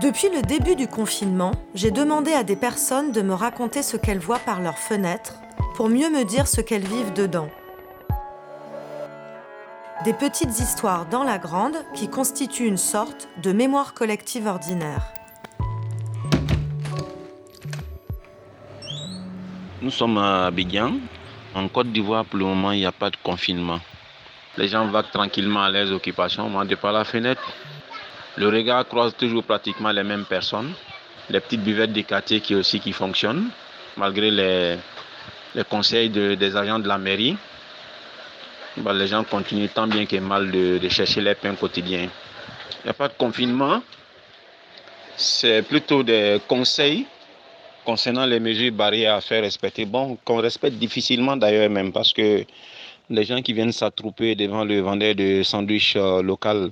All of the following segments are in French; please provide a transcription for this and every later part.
Depuis le début du confinement, j'ai demandé à des personnes de me raconter ce qu'elles voient par leurs fenêtres pour mieux me dire ce qu'elles vivent dedans. Des petites histoires dans la grande qui constituent une sorte de mémoire collective ordinaire. Nous sommes à Abidjan. En Côte d'Ivoire, pour le moment, il n'y a pas de confinement. Les gens vaguent tranquillement à leurs occupations. Moi, de par la fenêtre, le regard croise toujours pratiquement les mêmes personnes. Les petites buvettes des quartiers qui aussi fonctionnent, malgré les, conseils des agents de la mairie. Bah, les gens continuent tant bien que mal de, de chercher les pains quotidiens. Il n'y a pas de confinement. C'est plutôt des conseils concernant les mesures barrières à faire respecter, bon, qu'on respecte difficilement d'ailleurs même, parce que les gens qui viennent s'attrouper devant le vendeur de sandwich euh, local,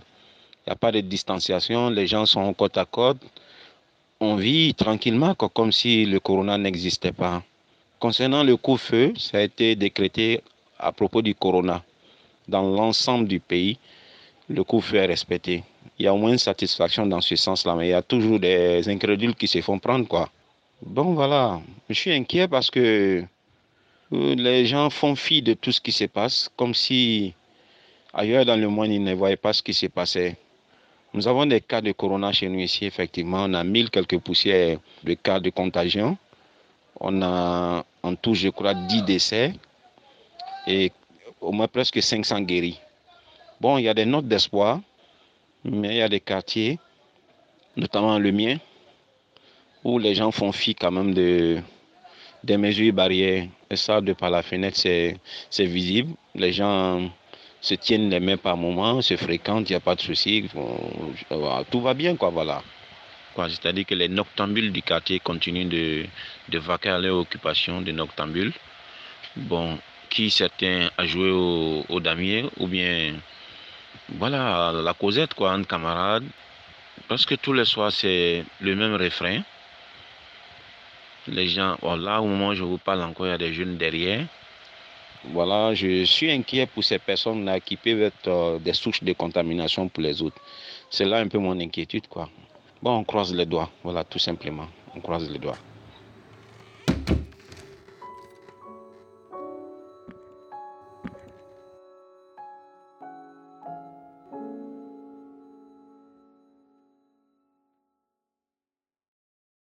il n'y a pas de distanciation, les gens sont côte à côte. On vit tranquillement comme si le corona n'existait pas. Concernant le coup-feu, ça a été décrété à propos du corona. Dans l'ensemble du pays, le coup-feu est respecté. Il y a au moins une satisfaction dans ce sens-là, mais il y a toujours des incrédules qui se font prendre, quoi. Bon, voilà, je suis inquiet parce que euh, les gens font fi de tout ce qui se passe, comme si ailleurs dans le monde, ils ne voyaient pas ce qui se passait. Nous avons des cas de corona chez nous ici, effectivement. On a mille quelques poussières de cas de contagion. On a en tout, je crois, 10 décès et au moins presque 500 guéris. Bon, il y a des notes d'espoir, mais il y a des quartiers, notamment le mien, où les gens font fi quand même de, des mesures barrières. Et ça, de par la fenêtre, c'est visible. Les gens se tiennent les mains par moment, se fréquentent, il n'y a pas de souci. Tout va bien, quoi, voilà. C'est-à-dire que les noctambules du quartier continuent de, de vaquer à leur occupation de noctambules. Bon, qui certains a joué au, au damier ou bien, voilà, la causette, quoi, entre camarades. Parce que tous les soirs, c'est le même refrain les gens, là au moment où je vous parle encore, il y a des jeunes derrière. Voilà, je suis inquiet pour ces personnes-là qui peuvent être euh, des souches de contamination pour les autres. C'est là un peu mon inquiétude, quoi. Bon, on croise les doigts, voilà, tout simplement. On croise les doigts.